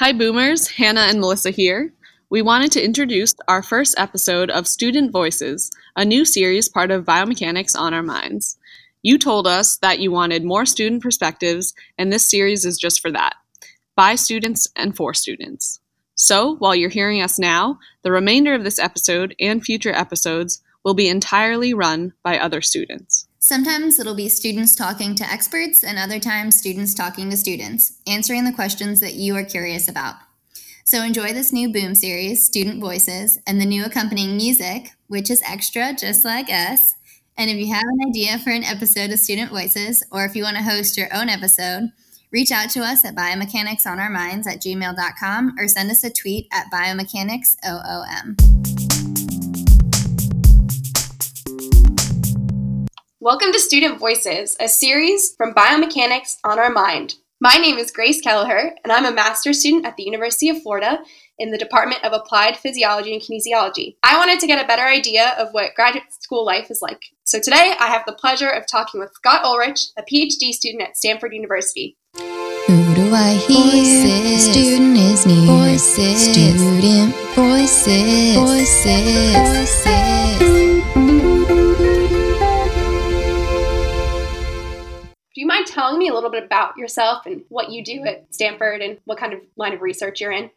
Hi, Boomers. Hannah and Melissa here. We wanted to introduce our first episode of Student Voices, a new series part of Biomechanics on Our Minds. You told us that you wanted more student perspectives, and this series is just for that by students and for students. So, while you're hearing us now, the remainder of this episode and future episodes will be entirely run by other students. Sometimes it'll be students talking to experts, and other times students talking to students, answering the questions that you are curious about. So enjoy this new Boom series, Student Voices, and the new accompanying music, which is extra just like us. And if you have an idea for an episode of Student Voices, or if you want to host your own episode, reach out to us at biomechanicsonourminds at gmail.com or send us a tweet at biomechanicsOOM. Welcome to Student Voices, a series from Biomechanics on Our Mind. My name is Grace Kellaher, and I'm a master's student at the University of Florida in the Department of Applied Physiology and Kinesiology. I wanted to get a better idea of what graduate school life is like. So today I have the pleasure of talking with Scott Uhlrich, a PhD student at Stanford University. Who do I hear? The student is near. Voices. Student voices. Voices. Do you mind telling me a little bit about yourself and what you do at Stanford and what kind of line of research you're in?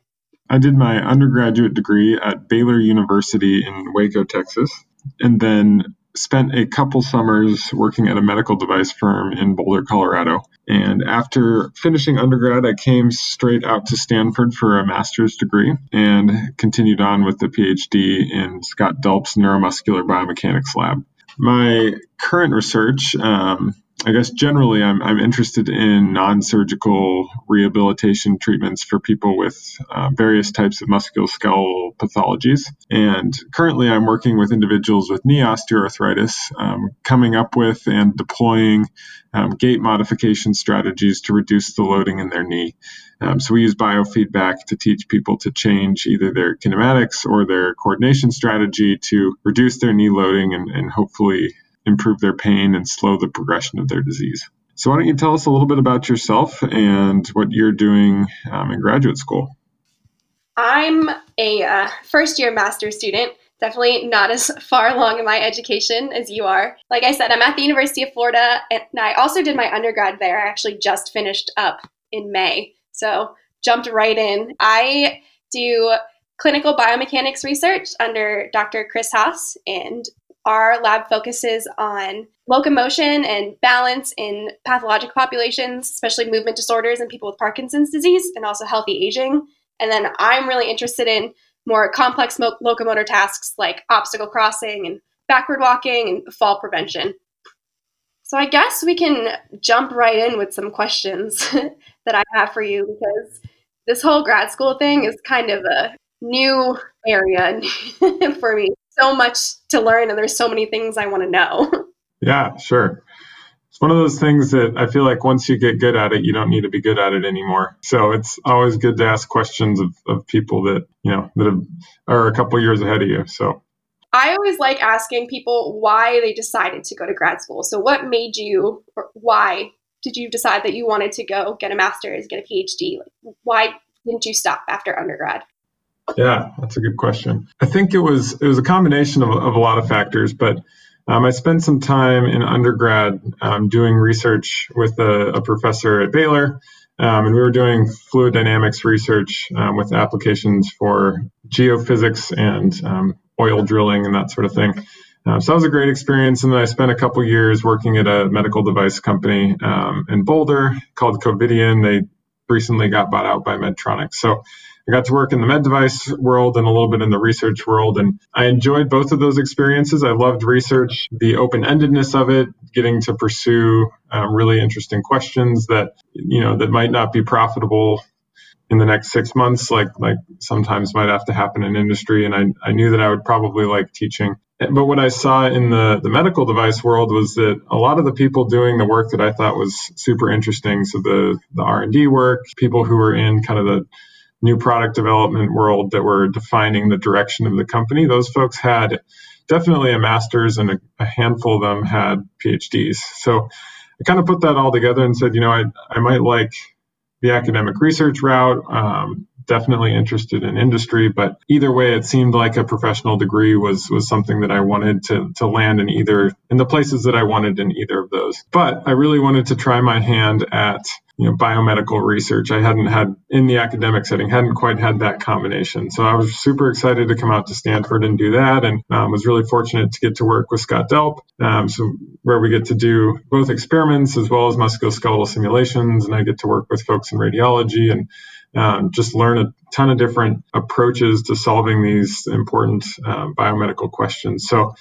I did my undergraduate degree at Baylor University in Waco, Texas, and then spent a couple summers working at a medical device firm in Boulder, Colorado. And after finishing undergrad, I came straight out to Stanford for a master's degree and continued on with the PhD in Scott Delp's neuromuscular biomechanics lab. My current research, um, I guess generally, I'm, I'm interested in non surgical rehabilitation treatments for people with uh, various types of musculoskeletal pathologies. And currently, I'm working with individuals with knee osteoarthritis, um, coming up with and deploying um, gait modification strategies to reduce the loading in their knee. Um, so, we use biofeedback to teach people to change either their kinematics or their coordination strategy to reduce their knee loading and, and hopefully improve their pain and slow the progression of their disease. So, why don't you tell us a little bit about yourself and what you're doing um, in graduate school? I'm a uh, first year master's student. Definitely not as far along in my education as you are. Like I said, I'm at the University of Florida, and I also did my undergrad there. I actually just finished up in May, so jumped right in. I do clinical biomechanics research under Dr. Chris Hass, and our lab focuses on locomotion and balance in pathologic populations, especially movement disorders in people with Parkinson's disease and also healthy aging. And then I'm really interested in more complex mo- locomotor tasks like obstacle crossing and backward walking and fall prevention. So I guess we can jump right in with some questions that I have for you because this whole grad school thing is kind of a new area for me. So much to learn, and there's so many things I want to know. Yeah, sure. It's one of those things that I feel like once you get good at it, you don't need to be good at it anymore. So it's always good to ask questions of, of people that, you know, that have, are a couple years ahead of you. So I always like asking people why they decided to go to grad school. So, what made you, or why did you decide that you wanted to go get a master's, get a PhD? Like, why didn't you stop after undergrad? Yeah, that's a good question. I think it was it was a combination of, of a lot of factors, but um, I spent some time in undergrad um, doing research with a, a professor at Baylor, um, and we were doing fluid dynamics research um, with applications for geophysics and um, oil drilling and that sort of thing. Uh, so that was a great experience. And then I spent a couple years working at a medical device company um, in Boulder called Covidien. They recently got bought out by Medtronic. So I got to work in the med device world and a little bit in the research world. And I enjoyed both of those experiences. I loved research, the open endedness of it, getting to pursue um, really interesting questions that, you know, that might not be profitable in the next six months, like like sometimes might have to happen in industry. And I, I knew that I would probably like teaching. But what I saw in the, the medical device world was that a lot of the people doing the work that I thought was super interesting, so the, the R&D work, people who were in kind of the new product development world that were defining the direction of the company, those folks had definitely a master's and a, a handful of them had PhDs. So I kind of put that all together and said, you know, I, I might like the academic research route. Um, definitely interested in industry, but either way, it seemed like a professional degree was was something that I wanted to to land in either in the places that I wanted in either of those. But I really wanted to try my hand at you know biomedical research. I hadn't had in the academic setting hadn't quite had that combination. So i was super excited to come out to stanford and do that and um, was really fortunate to get to work with scott delp um, so where we get to do both experiments as well as musculoskeletal simulations and i get to work with folks in radiology and um, just learn a ton of different approaches to solving these important uh, biomedical questions. So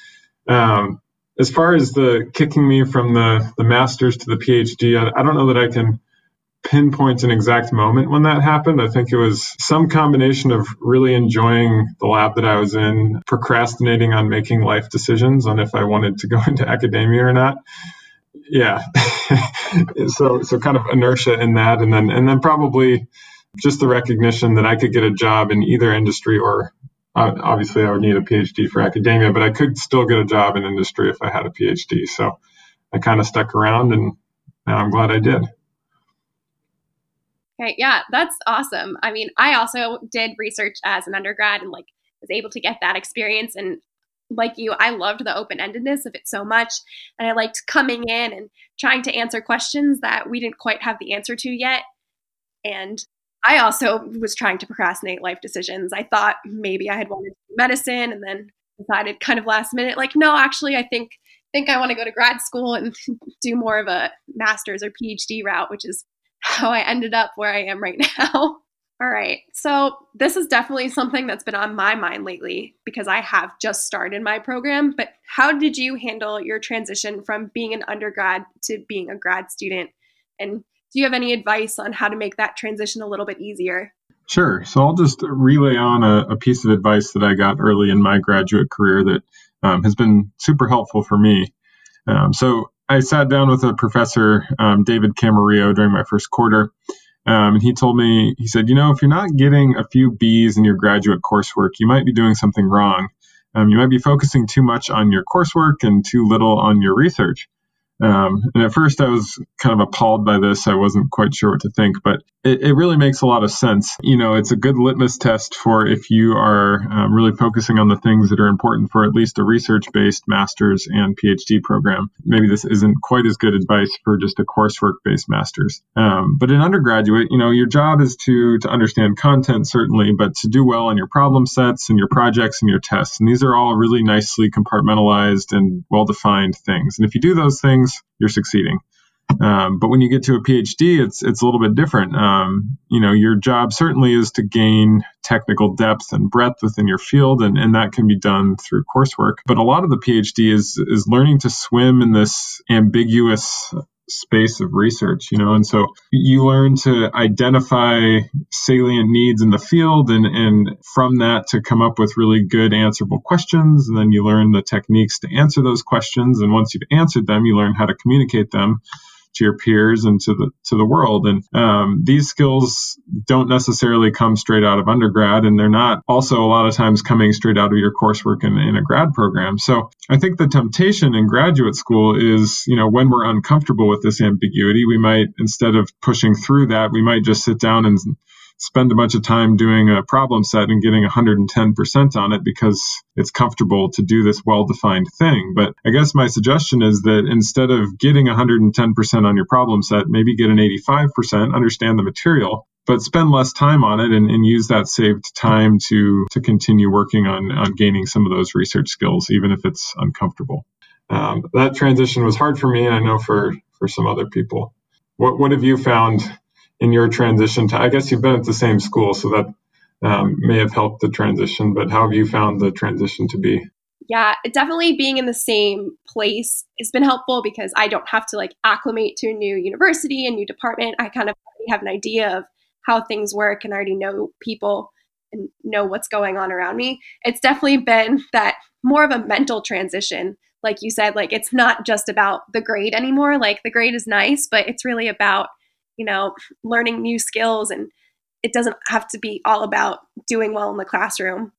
um, as far as the kicking me from the, the master's to the PhD, I, I don't know that I can pinpoint an exact moment when that happened. I think it was some combination of really enjoying the lab that I was in, procrastinating on making life decisions on if I wanted to go into academia or not. Yeah. so so kind of inertia in that and then and then probably just the recognition that I could get a job in either industry or uh, obviously I would need a PhD for academia, but I could still get a job in industry if I had a PhD. So I kind of stuck around and now I'm glad I did. Okay, yeah, that's awesome. I mean, I also did research as an undergrad and like was able to get that experience and like you, I loved the open-endedness of it so much and I liked coming in and trying to answer questions that we didn't quite have the answer to yet. And I also was trying to procrastinate life decisions. I thought maybe I had wanted medicine and then decided kind of last minute like no, actually I think think I want to go to grad school and do more of a master's or PhD route, which is how I ended up where I am right now. All right. So, this is definitely something that's been on my mind lately because I have just started my program. But how did you handle your transition from being an undergrad to being a grad student? And do you have any advice on how to make that transition a little bit easier? Sure. So, I'll just relay on a, a piece of advice that I got early in my graduate career that um, has been super helpful for me. Um, so, I sat down with a professor, um, David Camarillo, during my first quarter, um, and he told me, he said, you know, if you're not getting a few B's in your graduate coursework, you might be doing something wrong. Um, you might be focusing too much on your coursework and too little on your research. Um, and at first, I was kind of appalled by this. I wasn't quite sure what to think, but it, it really makes a lot of sense. You know, it's a good litmus test for if you are um, really focusing on the things that are important for at least a research based master's and PhD program. Maybe this isn't quite as good advice for just a coursework based master's. Um, but in undergraduate, you know, your job is to, to understand content, certainly, but to do well on your problem sets and your projects and your tests. And these are all really nicely compartmentalized and well defined things. And if you do those things, you're succeeding. Um, but when you get to a PhD, it's it's a little bit different. Um, you know, your job certainly is to gain technical depth and breadth within your field, and, and that can be done through coursework. But a lot of the PhD is is learning to swim in this ambiguous space of research, you know, and so you learn to identify salient needs in the field and, and from that to come up with really good answerable questions. And then you learn the techniques to answer those questions. And once you've answered them, you learn how to communicate them to your peers and to the to the world. And um, these skills don't necessarily come straight out of undergrad, and they're not also a lot of times coming straight out of your coursework in, in a grad program. So I think the temptation in graduate school is, you know, when we're uncomfortable with this ambiguity, we might instead of pushing through that, we might just sit down and spend a bunch of time doing a problem set and getting 110% on it because it's comfortable to do this well defined thing. But I guess my suggestion is that instead of getting 110% on your problem set, maybe get an 85%, understand the material, but spend less time on it and, and, use that saved time to to continue working on on gaining some of those research skills, even if it's uncomfortable. Um, that transition was hard for me, and I know for for some other people. What what have you found in your transition to? I guess you've been at the same school, so that um, may have helped the transition. But how have you found the transition to be? Yeah, definitely being in the same place has been helpful because I don't have to like acclimate to a new university, a new department. I kind of have an idea of how things work and I already know people and know what's going on around me. It's definitely been that more of a mental transition. Like you said, like it's not just about the grade anymore. Like the grade is nice, but it's really about, you know, learning new skills and it doesn't have to be all about doing well in the classroom.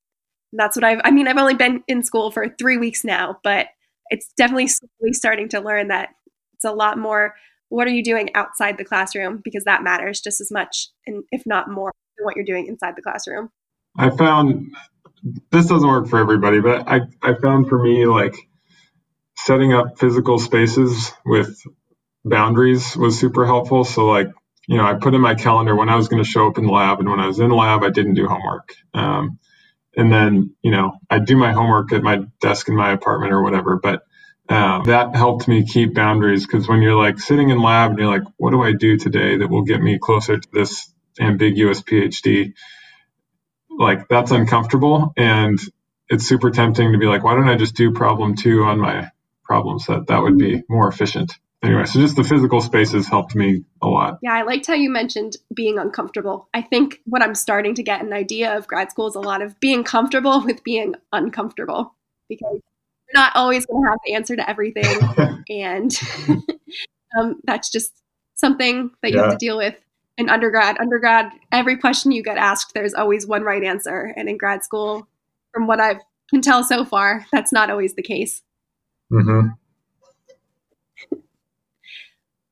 That's what I've, I mean, I've only been in school for three weeks now, but it's definitely slowly starting to learn that it's a lot more what are you doing outside the classroom because that matters just as much and if not more than what you're doing inside the classroom I found this doesn't work for everybody, but I, I found for me like setting up physical spaces with boundaries was super helpful. So like, you know, I put in my calendar when I was going to show up in the lab, and when I was in the lab, I didn't do homework. Um, and then, you know, I do my homework at my desk in my apartment or whatever. But um, that helped me keep boundaries because when you're like sitting in lab and you're like, what do I do today that will get me closer to this ambiguous PhD? like that's uncomfortable and it's super tempting to be like why don't i just do problem two on my problem set that would be more efficient anyway so just the physical spaces helped me a lot. Yeah i liked how you mentioned being uncomfortable. I think what i'm starting to get an idea of grad school is a lot of being comfortable with being uncomfortable because you're not always going to have the answer to everything and um, that's just something that you Yeah. have to deal with in undergrad. Undergrad every question you get asked there's always one right answer. And in grad school from what i can tell so far that's not always the case. Hmm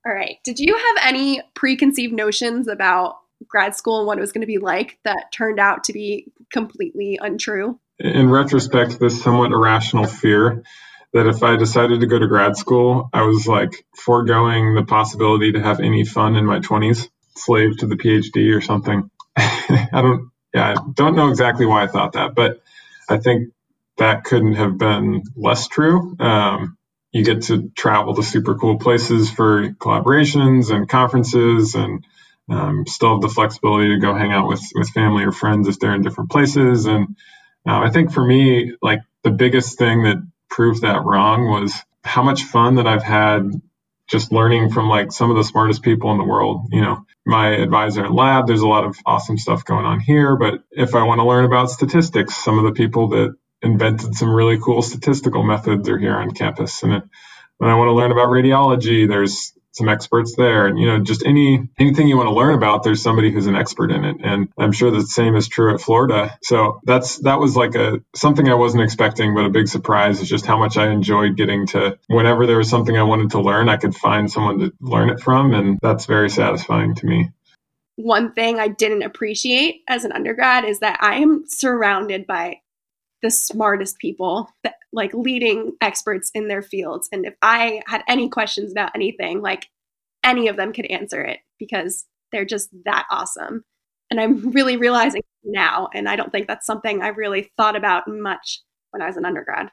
all right. Did you have any preconceived notions about grad school and what it was going to be like that turned out to be completely untrue? In retrospect this somewhat irrational fear that if i decided to go to grad school i was like foregoing the possibility to have any fun in my 20s slave to the phd or something. I don't yeah i don't know exactly why i thought that but i think that couldn't have been less true. Um, you get to travel to super cool places for collaborations and conferences and um, still have the flexibility to go hang out with with family or friends if they're in different places and uh, I think for me, like the biggest thing that proved that wrong was how much fun that I've had just learning from like some of the smartest people in the world. You know, my advisor in lab, there's a lot of awesome stuff going on here. But if I want to learn about statistics, some of the people that invented some really cool statistical methods are here on campus. And it, when I want to learn about radiology, there's some experts there. And you know just any anything you want to learn about there's somebody who's an expert in it. And i'm sure the same is true at florida. So that's that was like a something i wasn't expecting but a big surprise is just how much i enjoyed getting to whenever there was something i wanted to learn i could find someone to learn it from. And that's very satisfying to me. One thing I didn't appreciate as an undergrad is that I am surrounded by the smartest people like leading experts in their fields. And if I had any questions about anything like any of them could answer it because they're just that awesome. And I'm really realizing now and I don't think that's something I really thought about much when I was an undergrad.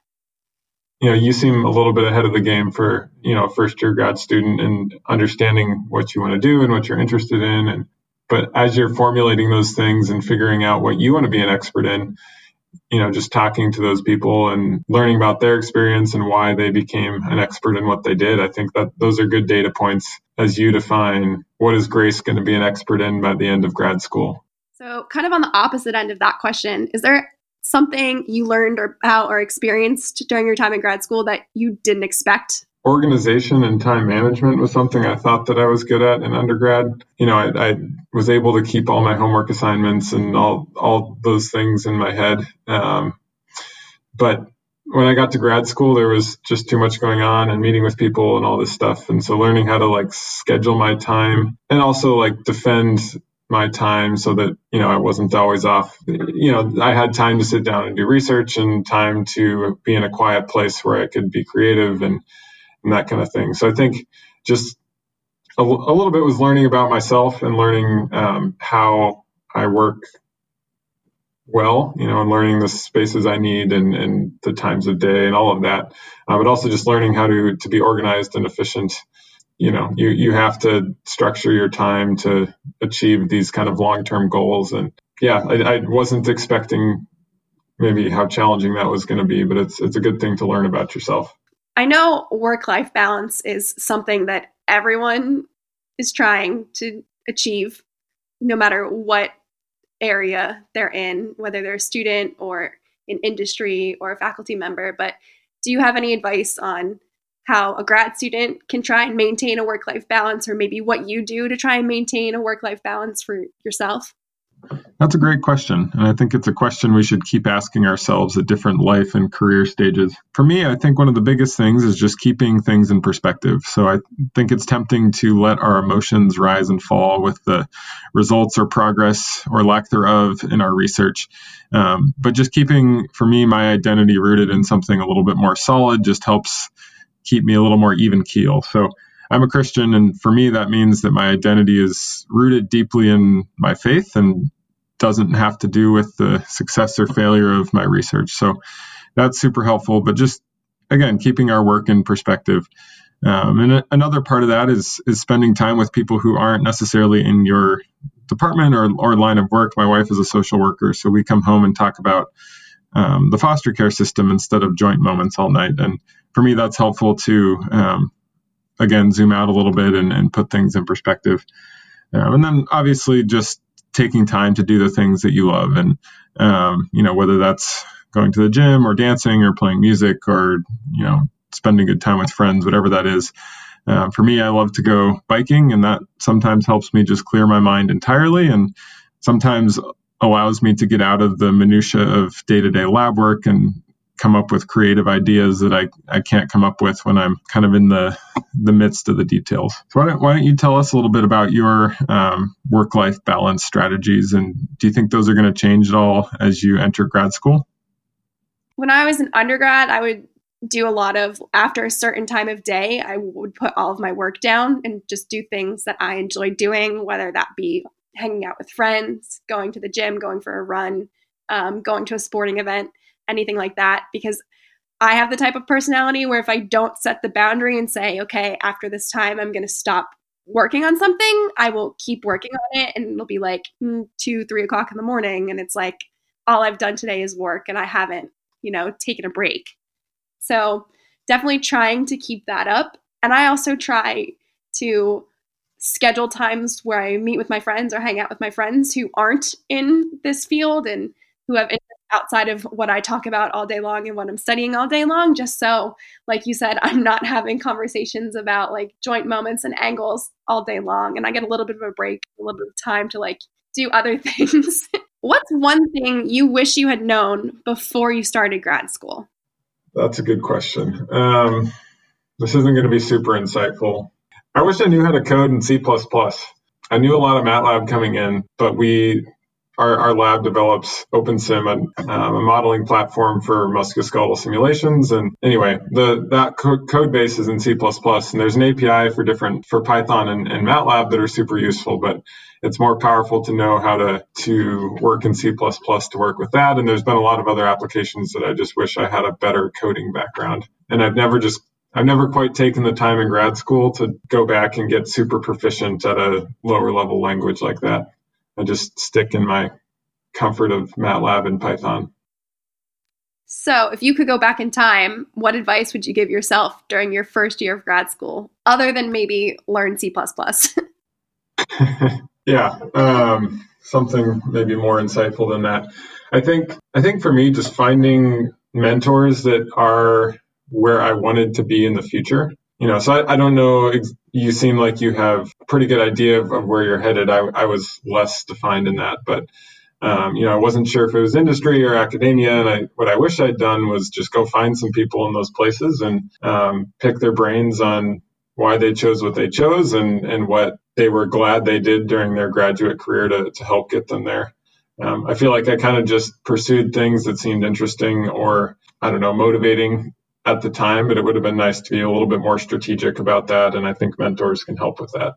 You know you seem a little bit ahead of the game for you know a first year grad student and understanding what you want to do and what you're interested in and but as you're formulating those things and figuring out what you want to be an expert in you know just talking to those people and learning about their experience and why they became an expert in what they did i think that those are good data points as you define what is grace going to be an expert in by the end of grad school So, kind of on the opposite end of that question, is there something you learned or about or experienced during your time in grad school that you didn't expect? Organization and time management was something I thought that I was good at in undergrad. You know, I, I was able to keep all my homework assignments and all all those things in my head. Um, but when I got to grad school, there was just too much going on and meeting with people and all this stuff. And so learning how to like schedule my time and also like defend my time so that, you know, I wasn't always off. You know, I had time to sit down and do research and time to be in a quiet place where I could be creative and, and that kind of thing. So I think just a, a little bit was learning about myself and learning um, how I work well, you know, and learning the spaces I need and, and the times of day and all of that. Uh, but also just learning how to to be organized and efficient. You know, you you have to structure your time to achieve these kind of long term goals. And yeah, I, I wasn't expecting maybe how challenging that was going to be, but it's it's a good thing to learn about yourself. I know work life balance is something that everyone is trying to achieve. no matter what area they're in, whether they're a student or an industry or a faculty member. But do you have any advice on how a grad student can try and maintain a work life balance, or maybe what you do to try and maintain a work life balance for yourself? That's a great question. And I think it's a question we should keep asking ourselves at different life and career stages. For me, I think one of the biggest things is just keeping things in perspective. So I think it's tempting to let our emotions rise and fall with the results or progress or lack thereof in our research. Um, but just keeping, for me, my identity rooted in something a little bit more solid just helps keep me a little more even keel. So I'm a Christian, and for me, that means that my identity is rooted deeply in my faith and doesn't have to do with the success or failure of my research. So that's super helpful. But just again, keeping our work in perspective. Um, and a, another part of that is is spending time with people who aren't necessarily in your department or, or line of work. My wife is a social worker, so we come home and talk about um, the foster care system instead of joint moments all night. And for me, that's helpful too. um, again zoom out a little bit and, and put things in perspective. Um, and then obviously just taking time to do the things that you love, and um, you know whether that's going to the gym or dancing or playing music or you know spending good time with friends, whatever that is. Uh, for me, I love to go biking, and that sometimes helps me just clear my mind entirely, and sometimes allows me to get out of the minutia of day-to-day lab work and come up with creative ideas that I, I can't come up with when I'm kind of in the the midst of the details. So why don't, why don't you tell us a little bit about your um, work life balance strategies and do you think those are going to change at all as you enter grad school? When I was an undergrad, I would do a lot of after a certain time of day, I would put all of my work down and just do things that I enjoy doing, whether that be hanging out with friends, going to the gym, going for a run, um, going to a sporting event anything like that because I have the type of personality where if I don't set the boundary and say, okay, after this time, I'm going to stop working on something, I will keep working on it. And it'll be like mm, two, three o'clock in the morning. And it's like, all I've done today is work and I haven't, you know, taken a break. So definitely trying to keep that up. And I also try to schedule times where I meet with my friends or hang out with my friends who aren't in this field and who have outside of what I talk about all day long and what I'm studying all day long, just so, like you said, I'm not having conversations about like joint moments and angles all day long. And I get a little bit of a break, a little bit of time to like do other things. What's one thing you wish you had known before you started grad school? That's a good question. Um, this isn't going to be super insightful. I wish I knew how to code in C. I knew a lot of MATLAB coming in, but we our, our lab develops OpenSim, a, um, a modeling platform for musculoskeletal simulations. And anyway, the that co- code base is in C++, and there's an API for different for Python and, and MATLAB that are super useful. But it's more powerful to know how to to work in C++ to work with that. And there's been a lot of other applications that I just wish I had a better coding background. And I've never just I've never quite taken the time in grad school to go back and get super proficient at a lower level language like that. I just stick in my comfort of MATLAB and Python. So, if you could go back in time, what advice would you give yourself during your first year of grad school, other than maybe learn C? yeah, um, something maybe more insightful than that. I think I think for me, just finding mentors that are where I wanted to be in the future you know, so I, I don't know. You seem like you have a pretty good idea of, of where you're headed. I, I was less defined in that, but um, you know, I wasn't sure if it was industry or academia. And I, what I wish I'd done was just go find some people in those places and um, pick their brains on why they chose what they chose and, and what they were glad they did during their graduate career to, to help get them there. Um, I feel like I kind of just pursued things that seemed interesting or, I don't know, motivating at the time, but it would have been nice to be a little bit more strategic about that. And I think mentors can help with that.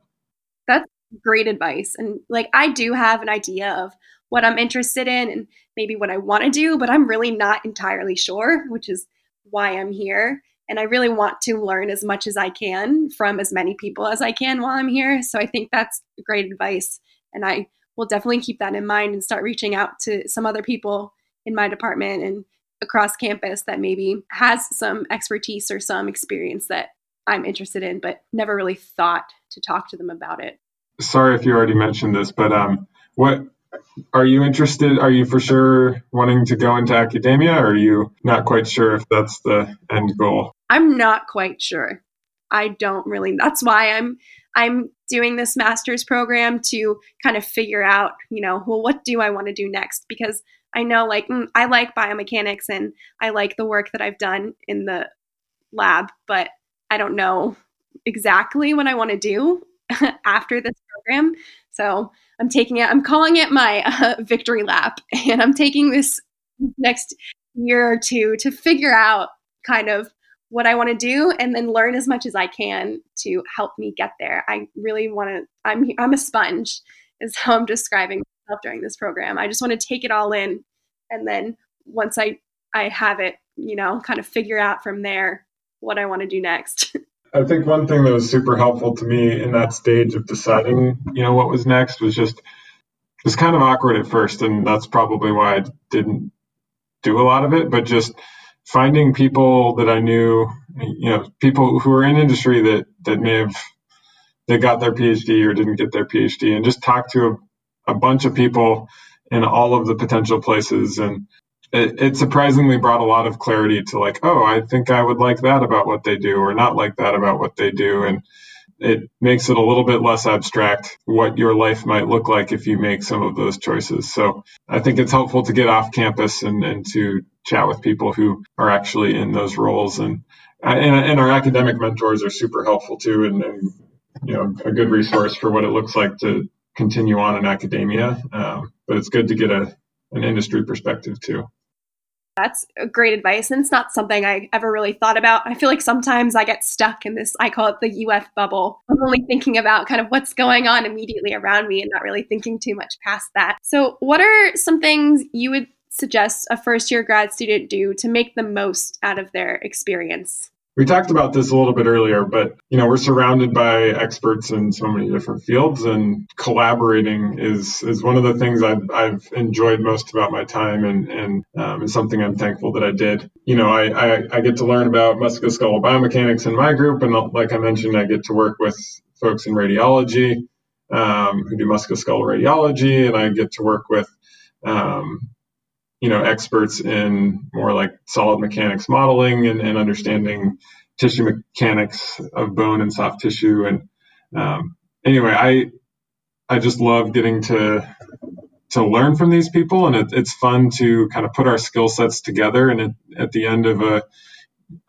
That's great advice. And like, I do have an idea of what I'm interested in and maybe what I want to do, but I'm really not entirely sure, which is why I'm here. And I really want to learn as much as I can from as many people as I can while I'm here. So I think that's great advice. And I will definitely keep that in mind and start reaching out to some other people in my department and across campus that maybe has some expertise or some experience that I'm interested in, but never really thought to talk to them about it. sorry if you already mentioned this, but um, what are you interested? Are you for sure wanting to go into academia, or are you not quite sure if that's the end goal? I'm not quite sure. I don't really. That's why I'm I'm doing this master's program to kind of figure out, you know, well, what do I want to do next? Because I know, like, mm, I like biomechanics and I like the work that I've done in the lab, but I don't know exactly what I want to do after this program. So I'm taking it, I'm calling it my uh, victory lap, and I'm taking this next year or two to figure out kind of what I want to do and then learn as much as I can to help me get there. I really want to I'm I'm a sponge is how I'm describing myself during this program. I just want to take it all in and then once I I have it, you know, kind of figure out from there what I want to do next. I think one thing that was super helpful to me in that stage of deciding, you know, what was next was just it was kind of awkward at first, and that's probably why I didn't do a lot of it. But just finding people that I knew, you know, people who are in industry that that may have they got their PhD or didn't get their PhD, and just talk to a, bunch of people in all of the potential places and it, it, surprisingly brought a lot of clarity to like, oh, I think I would like that about what they do, or not like that about what they do, and it makes it a little bit less abstract what your life might look like if you make some of those choices. So I think it's helpful to get off campus and, and to chat with people who are actually in those roles, and and, and our academic mentors are super helpful too, and, and you know a good resource for what it looks like to continue on in academia. Um, but it's good to get a an industry perspective too. That's great advice. And it's not something I ever really thought about. I feel like sometimes I get stuck in this, I call it the UF bubble. I'm only thinking about kind of what's going on immediately around me and not really thinking too much past that. So, what are some things you would suggest a first year grad student do to make the most out of their experience? We talked about this a little bit earlier, but you know, we're surrounded by experts in so many different fields and collaborating is is one of the things I've, I've enjoyed most about my time and, and um, is something I'm thankful that I did. You know, I, I, I get to learn about musculoskeletal biomechanics in my group. And like I mentioned, I get to work with folks in radiology um, who do musculoskeletal radiology, and I get to work with um, you know experts in more like solid mechanics modeling and, and understanding tissue mechanics of bone and soft tissue. And um, anyway i i just love getting to to learn from these people. And it, it's fun to kind of put our skill sets together and it, at the end of a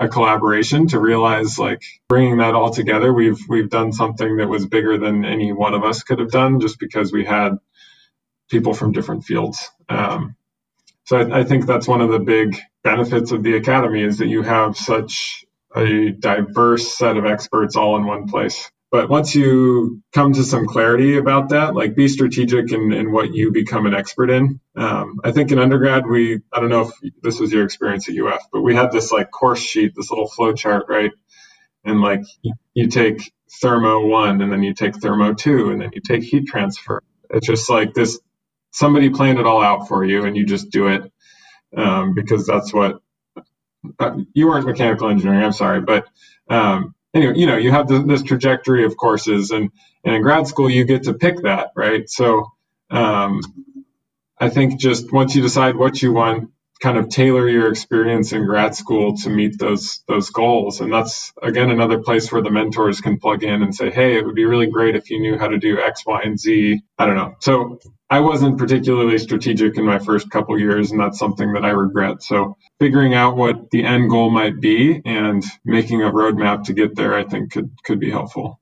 a collaboration to realize like bringing that all together we've we've done something that was bigger than any one of us could have done just because we had people from different fields. Um, so I, I think that's one of the big benefits of the academy is that you have such a diverse set of experts all in one place. But once you come to some clarity about that, like be strategic in, in what you become an expert in. Um, I think in undergrad, we, I don't know if this was your experience at UF, but we had this like course sheet, this little flow chart, right? And like you, take thermo one and then you take thermo two and then you take heat transfer. It's just like this somebody planned it all out for you and you just do it um, because that's what uh, you weren't mechanical engineering. I'm sorry, but um, anyway, you know, you have the, this trajectory of courses, and and in grad school you get to pick that, right? So um, I think just once you decide what you want, kind of tailor your experience in grad school to meet those those goals. And that's again another place where the mentors can plug in and say hey it would be really great if you knew how to do x y and z. I don't know. So i wasn't particularly strategic in my first couple years and that's something that i regret. So figuring out what the end goal might be and making a roadmap to get there i think could could be helpful.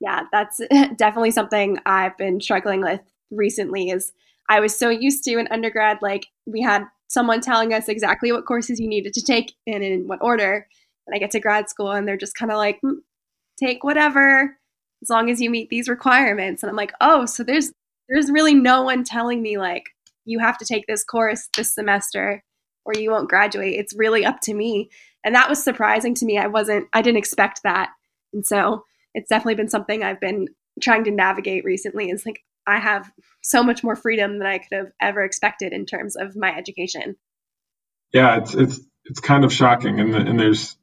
Yeah that's definitely something i've been struggling with recently is I was so used to in undergrad, like we had someone telling us exactly what courses you needed to take and in what order. And I get to grad school and they're just kind of like, mm, take whatever as long as you meet these requirements. And I'm like, oh, so there's there's really no one telling me like you have to take this course this semester or you won't graduate. It's really up to me. And that was surprising to me. I wasn't I didn't expect that. And so it's definitely been something I've been trying to navigate recently. It's like I have so much more freedom than I could have ever expected in terms of my education. Yeah, it's it's it's kind of shocking, and and there's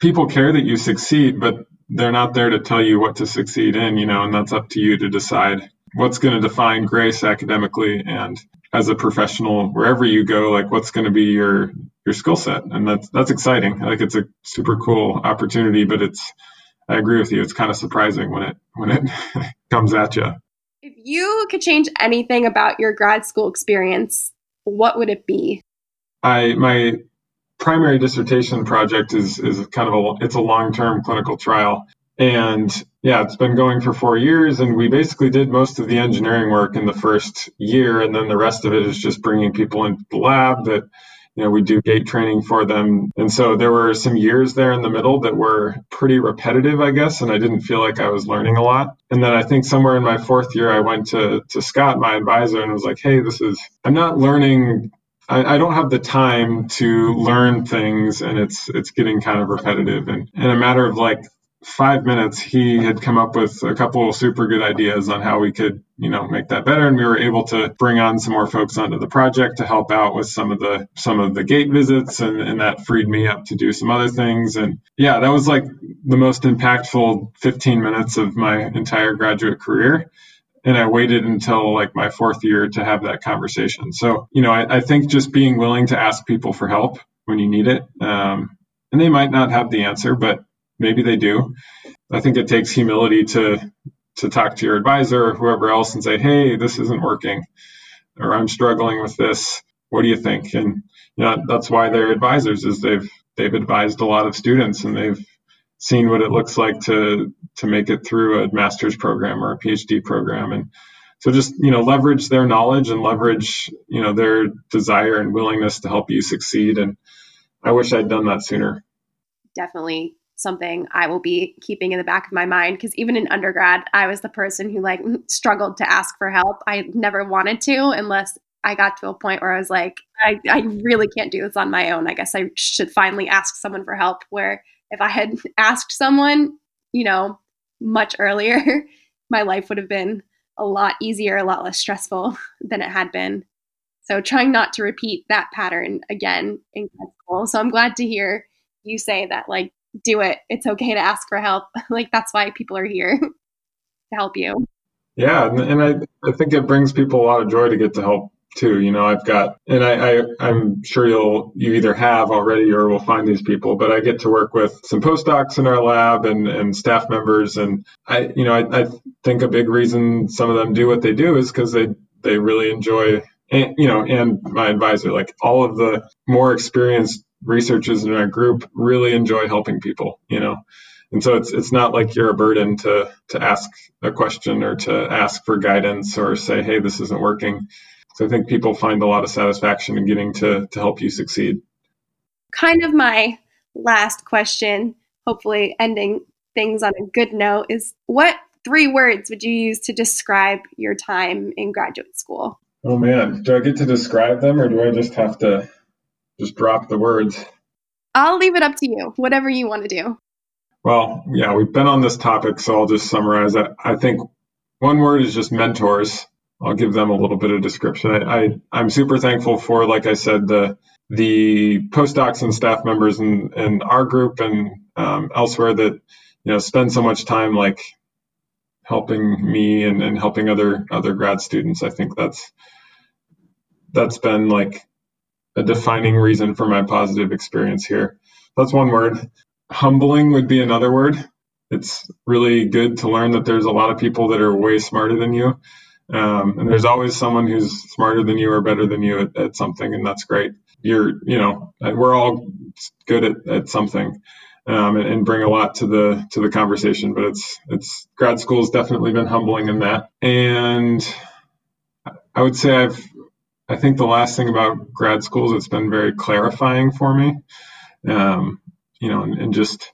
people care that you succeed, but they're not there to tell you what to succeed in, you know, and that's up to you to decide what's going to define grace academically and as a professional wherever you go like what's going to be your your skill set. And that's that's exciting. I like it's a super cool opportunity but it's i agree with you. It's kind of surprising when it when it comes at you If you could change anything about your grad school experience, what would it be? I my primary dissertation project is is kind of a it's a long term clinical trial, and yeah, it's been going for four years, and we basically did most of the engineering work in the first year, and then the rest of it is just bringing people into the lab that. You know, we do gait training for them. And so there were some years there in the middle that were pretty repetitive, I guess, and I didn't feel like I was learning a lot. And then I think somewhere in my fourth year, I went to, to Scott, my advisor, and was like, hey, this is, I'm not learning I, I, don't have the time to learn things and it's it's getting kind of repetitive and in a matter of like five minutes he had come up with a couple super good ideas on how we could you know make that better. And we were able to bring on some more folks onto the project to help out with some of the some of the gait visits and, and that freed me up to do some other things. And yeah that was like the most impactful 15 minutes of my entire graduate career. And I waited until like my fourth year to have that conversation. So, you know, I, I think just being willing to ask people for help when you need it, um, and they might not have the answer, but maybe they do. I think it takes humility to to talk to your advisor or whoever else and say, "Hey, this isn't working," or "I'm struggling with this. What do you think?" And you know, that's why they're advisors, is they've they've advised a lot of students and they've seen what it looks like to to make it through a master's program or a PhD program and so just you know leverage their knowledge and leverage you know their desire and willingness to help you succeed and I wish I'd done that sooner. Definitely something I will be keeping in the back of my mind because even in undergrad I was the person who like struggled to ask for help. I never wanted to unless I got to a point where I was like I, I really can't do this on my own. I guess I should finally ask someone for help where if I had asked someone, you know, much earlier, my life would have been a lot easier, a lot less stressful than it had been. So trying not to repeat that pattern again in grad school. So I'm glad to hear you say that like do it. It's okay to ask for help. like that's why people are here to help you. Yeah, and, I, I think it brings people a lot of joy to get to help too. You know, I've got, and I, I am sure you'll you either have already or will find these people. But I get to work with some postdocs in our lab and and staff members, and I, you know, I, I think a big reason some of them do what they do is because they they really enjoy, and you know, and my advisor, like all of the more experienced researchers in our group really enjoy helping people. You know. And so it's it's not like you're a burden to to ask a question or to ask for guidance or say, hey, this isn't working so I think people find a lot of satisfaction in getting to, to help you succeed. Kind of my last question, hopefully ending things on a good note, is what three words would you use to describe your time in graduate school? Oh man, do I get to describe them or do I just have to just drop the words? I'll leave it up to you, whatever you want to do. Well, yeah, we've been on this topic, so I'll just summarize it. I think one word is just mentors. I'll give them a little bit of description. I, I am super thankful for, like I said, the the postdocs and staff members in, in our group and um, elsewhere that you know spend so much time like helping me and, and helping other other grad students. I think that's that's been like a defining reason for my positive experience here. That's one word. Humbling would be another word. It's really good to learn that there's a lot of people that are way smarter than you um, and there's always someone who's smarter than you or better than you at, at something, and that's great. You're, you know, we're all good at, at something, um, and, and, bring a lot to the to the conversation. But it's it's grad school has definitely been humbling in that, and I would say I've I think the last thing about grad schools it's been very clarifying for me, um, you know, and, and just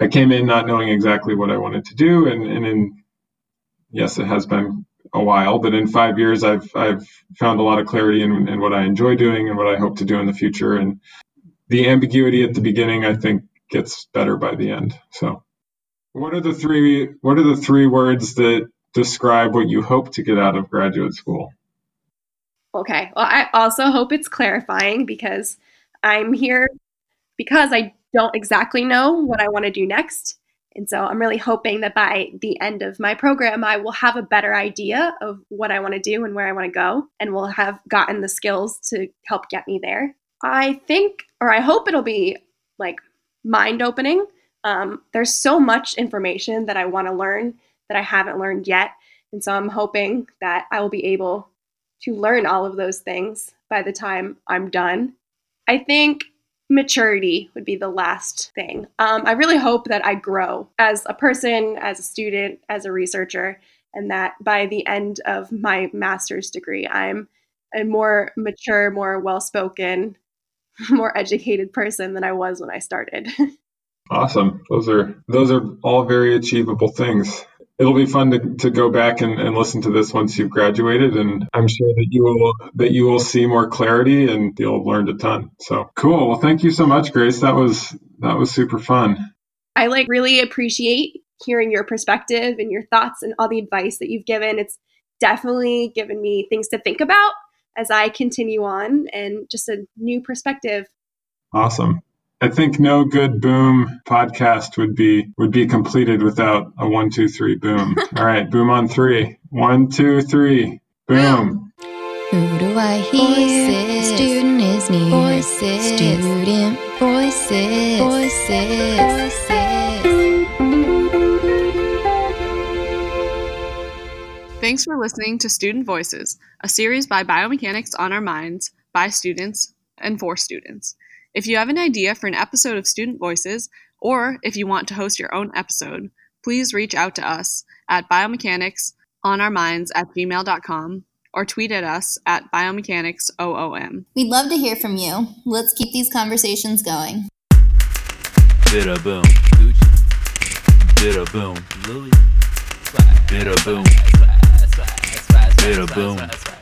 I came in not knowing exactly what I wanted to do, and and in yes, it has been a while, but in five years, I've I've found a lot of clarity in, in what I enjoy doing and what I hope to do in the future. And the ambiguity at the beginning, I think, gets better by the end. So, what are the three what are the three words that describe what you hope to get out of graduate school? Okay. Well, I also hope it's clarifying because I'm here because I don't exactly know what I want to do next. And so I'm really hoping that by the end of my program, I will have a better idea of what I want to do and where I want to go, and will have gotten the skills to help get me there. I think, or I hope it'll be like mind opening. Um, there's so much information that I want to learn that I haven't learned yet. And so I'm hoping that I will be able to learn all of those things by the time I'm done. I think maturity would be the last thing. Um, I really hope that I grow as a person, as a student, as a researcher, and that by the end of my master's degree, I'm a more mature, more well spoken, more educated person than I was when I started. Awesome. Those are those are all very achievable things. It'll be fun to, to go back and, and listen to this once you've graduated and I'm sure that you will that you will see more clarity and you'll have learned a ton. So cool. Well thank you so much, Grace. That was that was super fun. I like really appreciate hearing your perspective and your thoughts and all the advice that you've given. It's definitely given me things to think about as I continue on and just a new perspective. Awesome. I think no good boom podcast would be would be completed without a one, two, three, boom. All right, boom on three. One, two, three, boom. Who do I hear? Voices. Student is near. Voices. Student voices. Voices. Voices. Thanks for listening to Student Voices, a series by Biomechanics on Our Minds by students and for students. If you have an idea for an episode of Student Voices, or if you want to host your own episode, please reach out to us at biomechanicsonOurminds at gmail.com or tweet at us at biomechanicsOOM. We'd love to hear from you. Let's keep these conversations going. Bida boom. Gucci. Bida boom. Louis. Bida boom. Bida boom.